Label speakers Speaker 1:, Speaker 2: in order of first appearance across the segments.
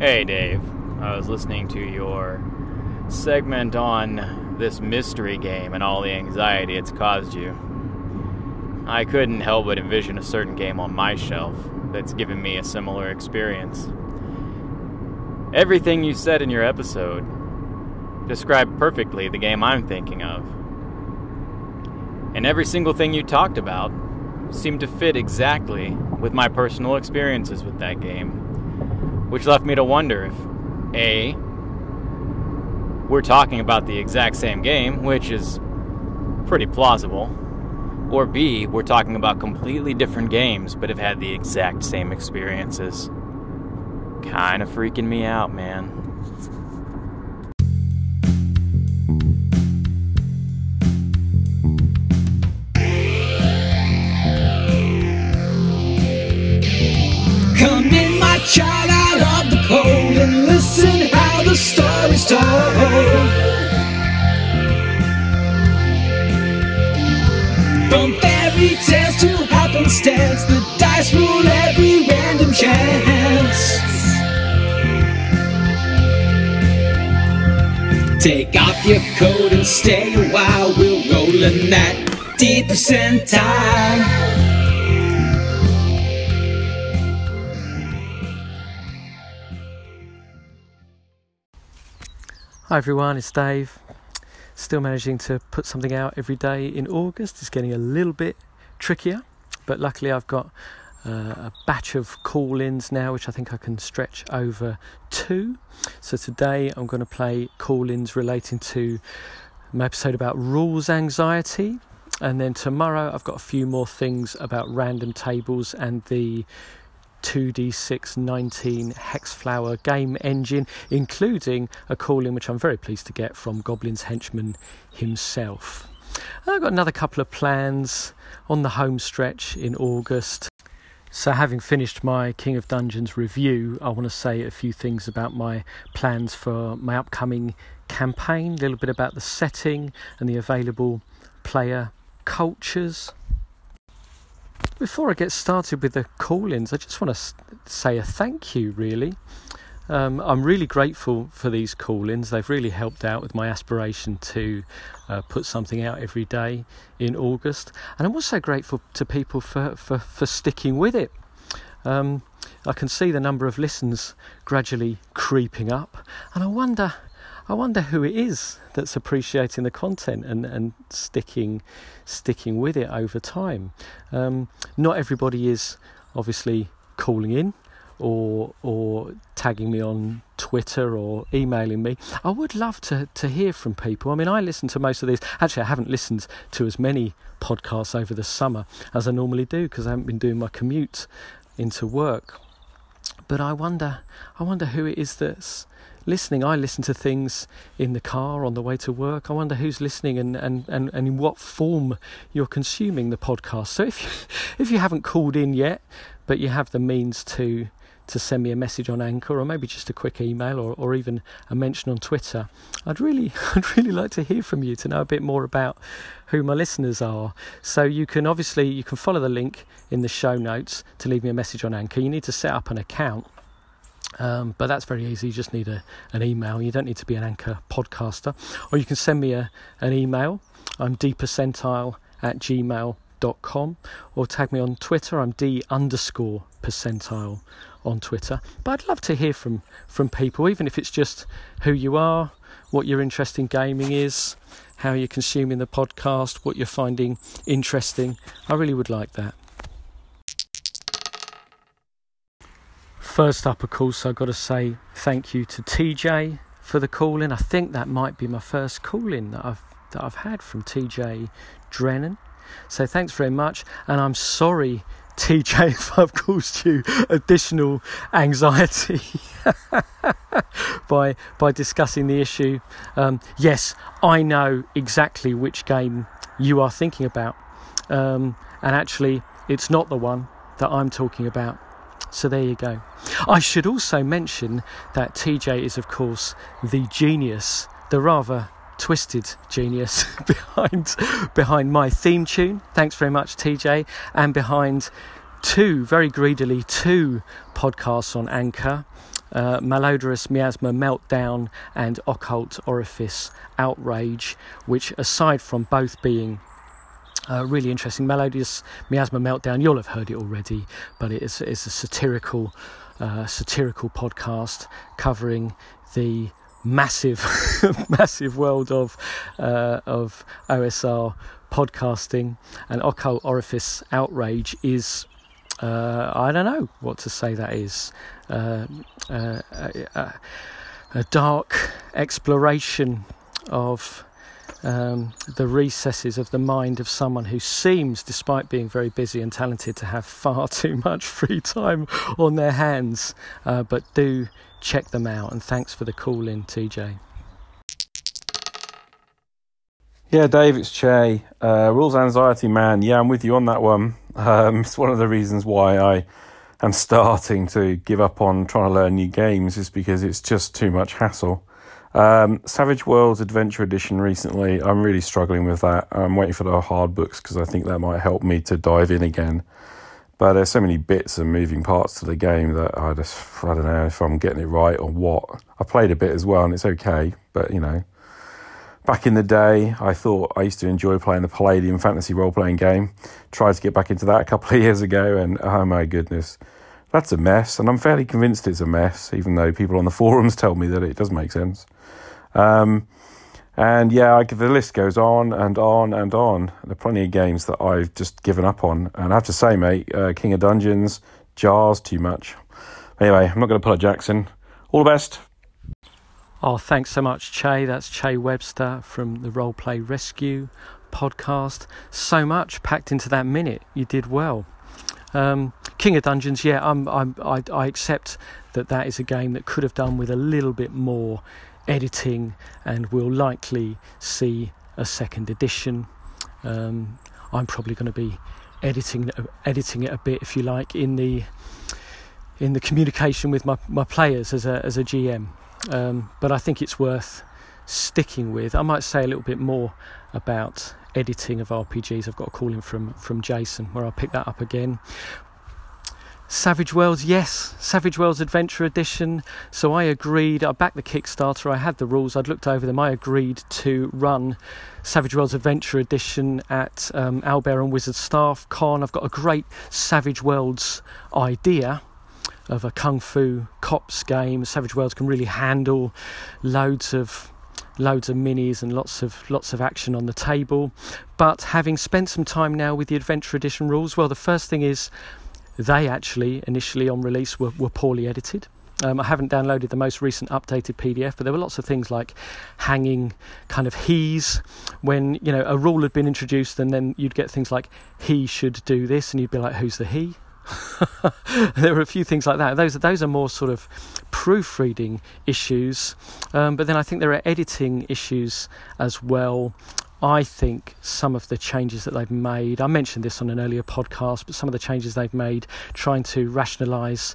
Speaker 1: Hey, Dave. I was listening to your segment on this mystery game and all the anxiety it's caused you. I couldn't help but envision a certain game on my shelf that's given me a similar experience. Everything you said in your episode described perfectly the game I'm thinking of. And every single thing you talked about seemed to fit exactly with my personal experiences with that game, which left me to wonder if A, we're talking about the exact same game, which is pretty plausible, or B, we're talking about completely different games but have had the exact same experiences. Kinda freaking me out, man.
Speaker 2: Child, out of the cold and listen how the story's told. From fairy tales to happenstance, the dice rule every random chance. Take off your coat and stay a while. We're rolling that deep percentile.
Speaker 3: Hi everyone, it's Dave. Still managing to put something out every day in August. It's getting a little bit trickier, but luckily I've got uh, a batch of call ins now, which I think I can stretch over two. So today I'm going to play call ins relating to my episode about rules anxiety. And then tomorrow I've got a few more things about random tables and the 2d619 Hexflower game engine, including a call in which I'm very pleased to get from Goblin's henchman himself. I've got another couple of plans on the home stretch in August. So, having finished my King of Dungeons review, I want to say a few things about my plans for my upcoming campaign, a little bit about the setting and the available player cultures. Before I get started with the call ins, I just want to say a thank you, really. Um, I'm really grateful for these call ins. They've really helped out with my aspiration to uh, put something out every day in August. And I'm also grateful to people for, for, for sticking with it. Um, I can see the number of listens gradually creeping up, and I wonder I wonder who it is that's appreciating the content and, and sticking sticking with it over time. Um, not everybody is obviously calling in or or tagging me on Twitter or emailing me. I would love to to hear from people. I mean, I listen to most of these. Actually, I haven't listened to as many podcasts over the summer as I normally do because I haven't been doing my commute into work. But I wonder, I wonder who it is that's listening. I listen to things in the car on the way to work. I wonder who's listening and, and, and, and in what form you're consuming the podcast. So if you, if you haven't called in yet, but you have the means to to send me a message on Anchor or maybe just a quick email or, or even a mention on Twitter, I'd really I'd really like to hear from you to know a bit more about who my listeners are. So you can obviously you can follow the link in the show notes to leave me a message on Anchor. You need to set up an account um, but that's very easy. You just need a, an email. You don't need to be an anchor podcaster. Or you can send me a, an email. I'm dpercentile at gmail.com or tag me on Twitter. I'm d underscore percentile on Twitter. But I'd love to hear from, from people, even if it's just who you are, what your interest in gaming is, how you're consuming the podcast, what you're finding interesting. I really would like that. First up, of course, I've got to say thank you to TJ for the call in. I think that might be my first call in that I've that I've had from TJ Drennon. So thanks very much, and I'm sorry, TJ, if I've caused you additional anxiety by by discussing the issue. Um, yes, I know exactly which game you are thinking about, um, and actually, it's not the one that I'm talking about. So there you go. I should also mention that TJ is, of course, the genius, the rather twisted genius behind behind my theme tune. Thanks very much, TJ, and behind two, very greedily, two podcasts on Anchor. Uh, Malodorous Miasma Meltdown and Occult Orifice Outrage, which, aside from both being uh, really interesting, Melodious Miasma Meltdown, you'll have heard it already, but it is, it's a satirical, uh, satirical podcast covering the massive, massive world of uh, of OSR podcasting, and Occult Orifice Outrage is. Uh, I don't know what to say. That is uh, uh, a, a dark exploration of um, the recesses of the mind of someone who seems, despite being very busy and talented, to have far too much free time on their hands. Uh, but do check them out, and thanks for the call in, TJ.
Speaker 4: Yeah, Dave, it's Che. Uh, rules anxiety, man. Yeah, I'm with you on that one. Um, it's one of the reasons why I am starting to give up on trying to learn new games, is because it's just too much hassle. Um, Savage Worlds Adventure Edition recently, I'm really struggling with that. I'm waiting for the hard books because I think that might help me to dive in again. But there's so many bits and moving parts to the game that I just, I don't know if I'm getting it right or what. I played a bit as well and it's okay, but you know. Back in the day, I thought I used to enjoy playing the Palladium fantasy role playing game. Tried to get back into that a couple of years ago, and oh my goodness, that's a mess. And I'm fairly convinced it's a mess, even though people on the forums tell me that it does make sense. Um, and yeah, I, the list goes on and on and on. There are plenty of games that I've just given up on. And I have to say, mate, uh, King of Dungeons, Jars, too much. Anyway, I'm not going to pull a Jackson. All the best.
Speaker 3: Oh, thanks so much, Che. That's Che Webster from the Roleplay Rescue podcast. So much packed into that minute. You did well. Um, King of Dungeons, yeah, I'm, I'm, I, I accept that that is a game that could have done with a little bit more editing and will likely see a second edition. Um, I'm probably going to be editing editing it a bit, if you like, in the in the communication with my, my players as a as a GM. Um, but I think it's worth sticking with. I might say a little bit more about editing of RPGs. I've got a call in from from Jason where I'll pick that up again. Savage Worlds, yes, Savage Worlds Adventure Edition. So I agreed, I backed the Kickstarter, I had the rules, I'd looked over them, I agreed to run Savage Worlds Adventure Edition at um, Owlbear and Wizard Staff Con. I've got a great Savage Worlds idea of a kung fu cops game. Savage Worlds can really handle loads of loads of minis and lots of lots of action on the table. But having spent some time now with the Adventure Edition rules, well, the first thing is they actually, initially on release, were, were poorly edited. Um, I haven't downloaded the most recent updated PDF, but there were lots of things like hanging kind of he's when you know a rule had been introduced, and then you'd get things like he should do this, and you'd be like, who's the he? there were a few things like that. Those are those are more sort of proofreading issues, um, but then I think there are editing issues as well. I think some of the changes that they've made, I mentioned this on an earlier podcast, but some of the changes they've made trying to rationalise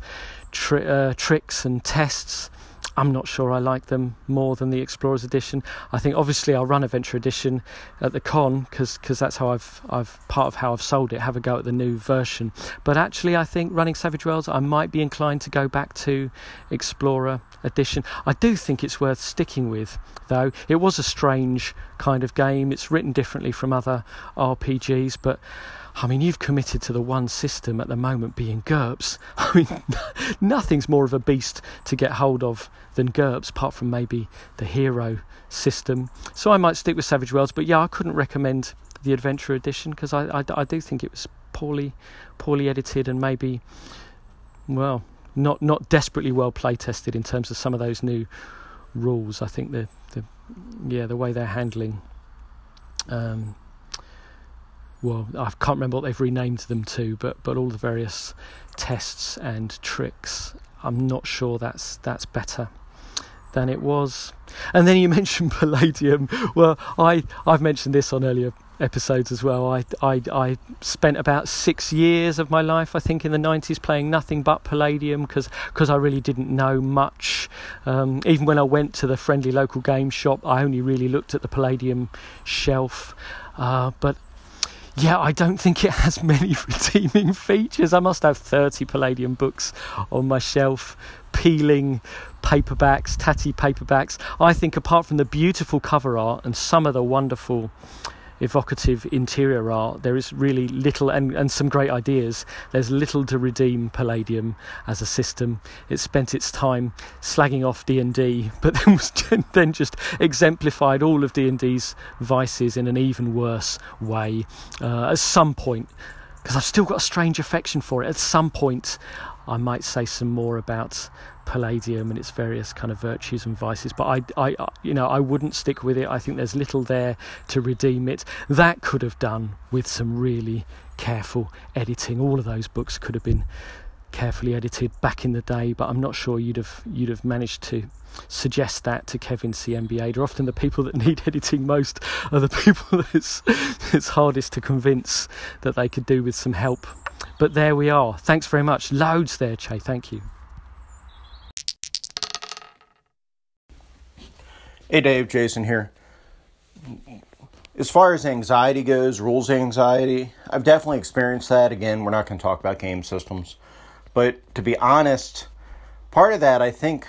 Speaker 3: tri- uh, tricks and tests I'm not sure I like them more than the Explorers Edition. I think obviously I'll run Adventure Edition at the con because that's how I've I've part of how I've sold it. Have a go at the new version. But actually, I think running Savage Worlds, I might be inclined to go back to Explorer Edition. I do think it's worth sticking with, though. It was a strange kind of game. It's written differently from other RPGs, but I mean, you've committed to the one system at the moment being GURPS. I mean, nothing's more of a beast to get hold of than GURPS, apart from maybe the hero system. So I might stick with Savage Worlds, but yeah, I couldn't recommend the Adventure Edition because I, I, I do think it was poorly, poorly edited and maybe, well, not not desperately well play tested in terms of some of those new rules. I think the the yeah the way they're handling. Um, well, I can't remember what they've renamed them to, but but all the various tests and tricks. I'm not sure that's that's better than it was. And then you mentioned Palladium. Well, I I've mentioned this on earlier episodes as well. I I I spent about six years of my life, I think, in the 90s playing nothing but Palladium because I really didn't know much. Um, even when I went to the friendly local game shop, I only really looked at the Palladium shelf. Uh, but yeah, I don't think it has many redeeming features. I must have 30 Palladium books on my shelf, peeling paperbacks, tatty paperbacks. I think, apart from the beautiful cover art and some of the wonderful evocative interior art, there is really little, and, and some great ideas. There's little to redeem Palladium as a system. It spent its time slagging off D and D, but then was then just exemplified all of D and D's vices in an even worse way. Uh, at some point, because I've still got a strange affection for it. At some point, I might say some more about palladium and its various kind of virtues and vices but I, I you know I wouldn't stick with it. I think there's little there to redeem it. That could have done with some really careful editing. All of those books could have been carefully edited back in the day but I'm not sure you'd have you'd have managed to suggest that to Kevin Siembieda. They're often the people that need editing most are the people that it's, it's hardest to convince that they could do with some help but there we are. Thanks very much. Loads there, Che. Thank you.
Speaker 5: Hey, Dave, Jason here. As far as anxiety goes, rules anxiety, I've definitely experienced that. Again, we're not going to talk about game systems. But to be honest, part of that, I think,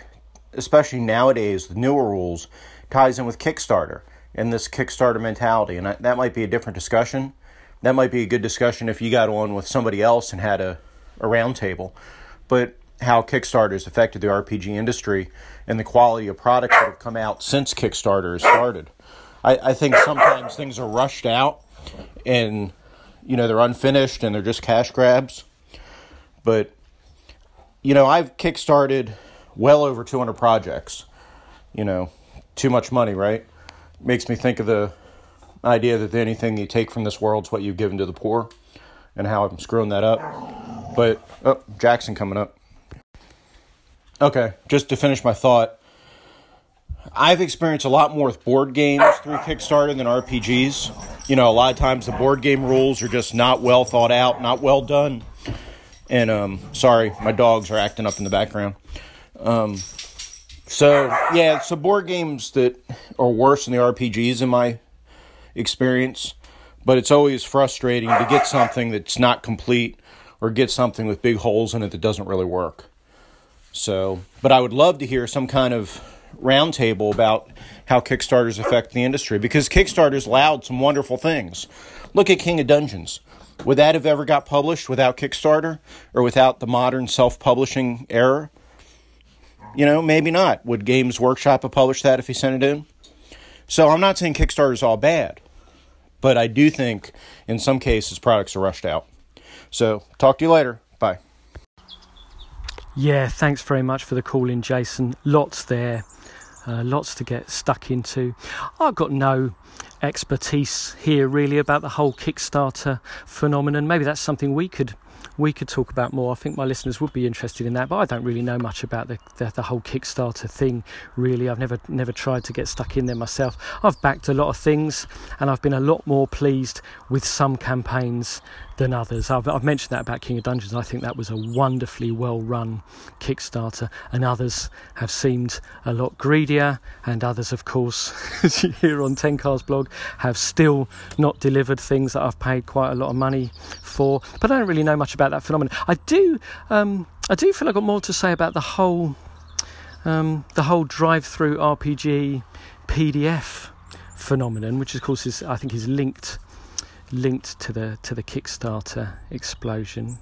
Speaker 5: especially nowadays, the newer rules, ties in with Kickstarter and this Kickstarter mentality. And that might be a different discussion that might be a good discussion if you got on with somebody else and had a, a roundtable. But how Kickstarter has affected the RPG industry and the quality of products that have come out since Kickstarter has started. I, I think sometimes things are rushed out and you know they're unfinished and they're just cash grabs. But you know, I've kickstarted well over 200 projects. You know, too much money, right? Makes me think of the idea that anything you take from this world is what you've given to the poor and how I'm screwing that up. But, oh, Jackson coming up. Okay, just to finish my thought, I've experienced a lot more with board games through Kickstarter than RPGs. You know, a lot of times the board game rules are just not well thought out, not well done. And um, sorry, my dogs are acting up in the background. Um, so yeah, so board games that are worse than the RPGs in my experience, but it's always frustrating to get something that's not complete or get something with big holes in it that doesn't really work. So, but I would love to hear some kind of roundtable about how Kickstarters affect the industry because Kickstarter's allowed some wonderful things. Look at King of Dungeons. Would that have ever got published without Kickstarter or without the modern self-publishing era? You know, maybe not. Would Games Workshop have published that if he sent it in? So I'm not saying Kickstarter is all bad. But I do think in some cases products are rushed out. So talk to you later. Bye.
Speaker 3: Yeah, thanks very much for the call in, Jason. Lots there, uh, lots to get stuck into. I've got no expertise here really about the whole Kickstarter phenomenon. Maybe that's something we could we could talk about more. I think my listeners would be interested in that, but I don't really know much about the, the, the, whole Kickstarter thing. Really, I've never never tried to get stuck in there myself. I've backed a lot of things, and I've been a lot more pleased with some campaigns than others. I've, I've, mentioned that about King of Dungeons. I think that was a wonderfully well run Kickstarter, and others have seemed a lot greedier, and others, of course, as you hear on Tenkar's blog, have still not delivered things that I've paid quite a lot of money for. But I don't really know much about that phenomenon. I do, um, I do feel I've got more to say about the whole, um, the whole DriveThruRPG PDF phenomenon, which of course is I think is linked linked to the to the Kickstarter explosion.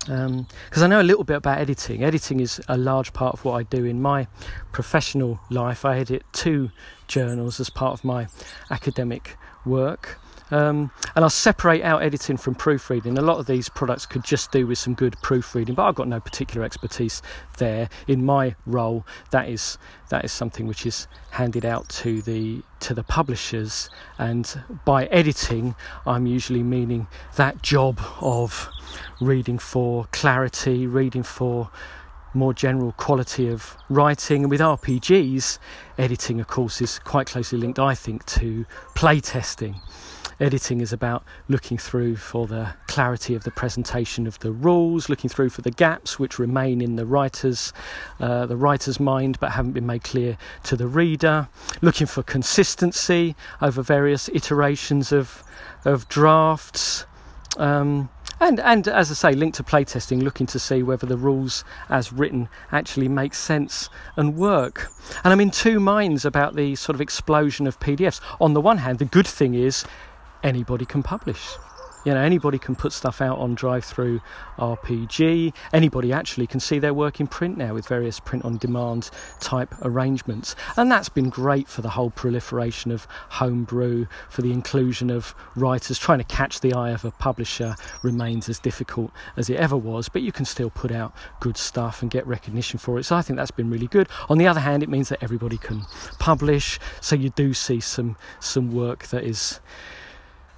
Speaker 3: Because um, I know a little bit about editing. Editing is a large part of what I do in my professional life. I edit two journals as part of my academic work. Um, and I'll separate out editing from proofreading. A lot of these products could just do with some good proofreading, but I've got no particular expertise there. In my role, that is that is something which is handed out to the to the publishers. And by editing, I'm usually meaning that job of reading for clarity, reading for more general quality of writing. And with RPGs, editing, of course, is quite closely linked, I think, to playtesting editing is about looking through for the clarity of the presentation of the rules, looking through for the gaps which remain in the writer's uh, the writer's mind but haven't been made clear to the reader, looking for consistency over various iterations of of drafts. Um, and and as I say, linked to playtesting, looking to see whether the rules as written actually make sense and work. And I'm in two minds about the sort of explosion of PDFs. On the one hand, the good thing is anybody can publish. You know, anybody can put stuff out on Drive-Through RPG. Anybody actually can see their work in print now with various print-on-demand type arrangements, and that's been great for the whole proliferation of homebrew, for the inclusion of writers. Trying to catch the eye of a publisher remains as difficult as it ever was, but you can still put out good stuff and get recognition for it. So I think that's been really good. On the other hand, it means that everybody can publish, so you do see some some work that is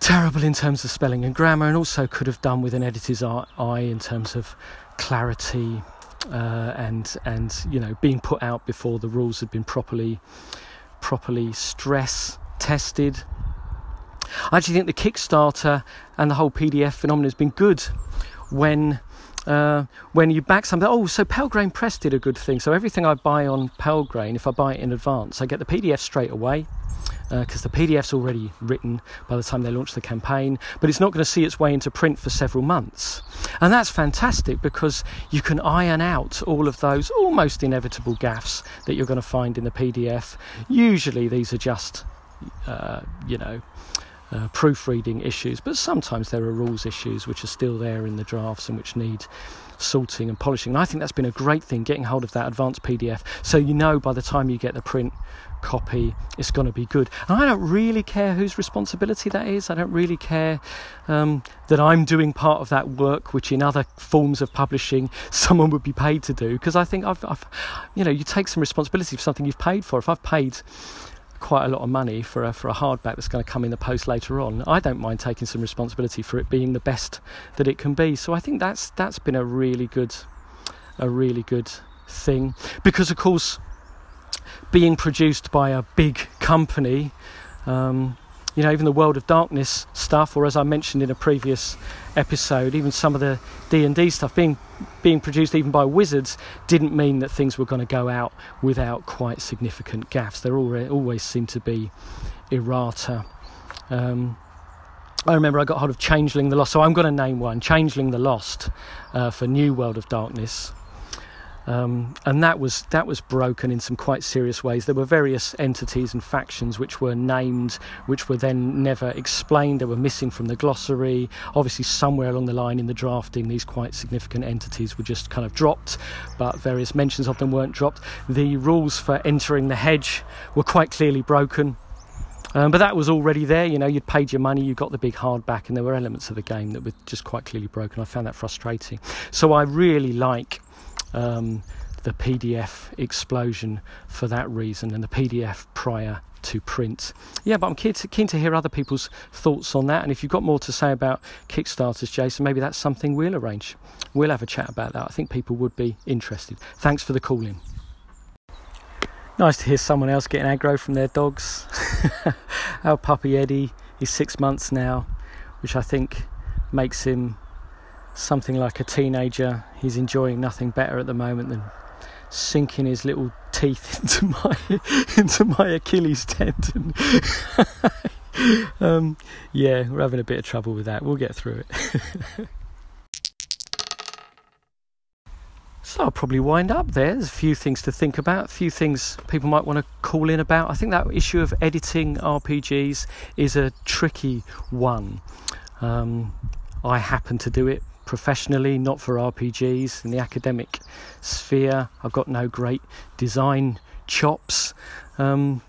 Speaker 3: terrible in terms of spelling and grammar, and also could have done with an editor's eye in terms of clarity uh, and and you know being put out before the rules had been properly properly stress tested. I actually think the Kickstarter and the whole PDF phenomenon has been good when uh, when you back something. Oh, so Pelgrane Press did a good thing. So everything I buy on Pelgrane, if I buy it in advance, I get the PDF straight away because uh, the PDF's already written by the time they launch the campaign, but it's not going to see its way into print for several months. And that's fantastic because you can iron out all of those almost inevitable gaffes that you're going to find in the PDF. Usually these are just, uh, you know, uh, proofreading issues, but sometimes there are rules issues which are still there in the drafts and which need sorting and polishing. And I think that's been a great thing, getting hold of that advanced PDF, so you know by the time you get the print copy it's going to be good. And I don't really care whose responsibility that is. I don't really care um, that I'm doing part of that work, which in other forms of publishing someone would be paid to do, because I think I've, I've, you know, you take some responsibility for something you've paid for. If I've paid quite a lot of money for a, for a hardback that's going to come in the post later on. I don't mind taking some responsibility for it being the best that it can be. So I think that's that's been a really good a really good thing because of course being produced by a big company. Um, you know even the world of darkness stuff or as i mentioned in a previous episode even some of the d&d stuff being being produced even by wizards didn't mean that things were going to go out without quite significant gaffes. There always seem to be errata. Um, I remember I got hold of Changeling the Lost, so I'm going to name one Changeling the Lost uh, for New World of Darkness. Um, and that was that was broken in some quite serious ways. There were various entities and factions which were named, which were then never explained. They were missing from the glossary. Obviously, somewhere along the line in the drafting, these quite significant entities were just kind of dropped, but various mentions of them weren't dropped. The rules for entering the hedge were quite clearly broken. Um, but that was already there, you know, you'd paid your money, you got the big hardback, and there were elements of the game that were just quite clearly broken. I found that frustrating. So I really like um, the PDF explosion for that reason and the PDF prior to print. Yeah, but I'm keen to, keen to hear other people's thoughts on that. And if you've got more to say about Kickstarters, Jason, maybe that's something we'll arrange. We'll have a chat about that. I think people would be interested. Thanks for the call in. Nice to hear someone else getting aggro from their dogs. Our puppy Eddie is six months now, which I think makes him something like a teenager. He's enjoying nothing better at the moment than sinking his little teeth into my into my Achilles tendon. um, yeah, we're having a bit of trouble with that. We'll get through it. so I'll probably wind up there. There's a few things to think about, a few things people might want to call in about. I think that issue of editing RPGs is a tricky one. Um, I happen to do it professionally, not for RPGs. In the academic sphere, I've got no great design chops, um,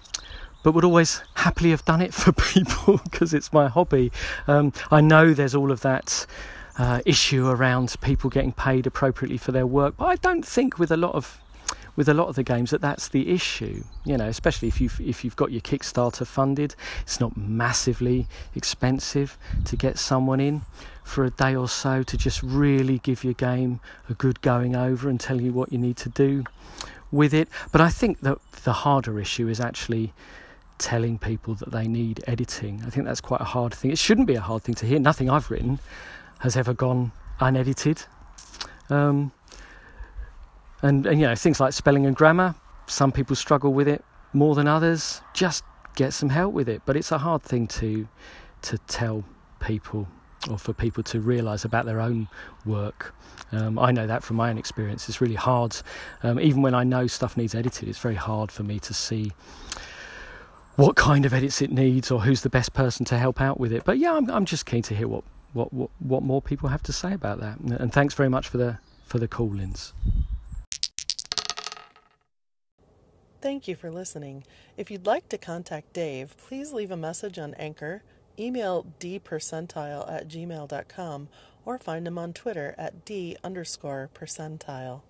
Speaker 3: but would always happily have done it for people because it's my hobby. Um, I know there's all of that. Uh, issue around people getting paid appropriately for their work, but I don't think with a lot of with a lot of the games that that's the issue. You know, especially if you've if you've got your Kickstarter funded, it's not massively expensive to get someone in for a day or so to just really give your game a good going over and tell you what you need to do with it. But I think that the harder issue is actually telling people that they need editing. I think that's quite a hard thing. It shouldn't be a hard thing to hear. Nothing I've written has ever gone unedited. Um, and, and, you know, things like spelling and grammar, some people struggle with it more than others. Just get some help with it. But it's a hard thing to to tell people or for people to realise about their own work. Um, I know that from my own experience. It's really hard, um, even when I know stuff needs edited. It's very hard for me to see what kind of edits it needs or who's the best person to help out with it. But yeah, I'm, I'm just keen to hear what, what, what, what more people have to say about that. And thanks very much for the for the call-ins.
Speaker 6: Thank you for listening. If you'd like to contact Dave, please leave a message on Anchor, email dpercentile at gmail.com, or find him on Twitter at d underscore percentile.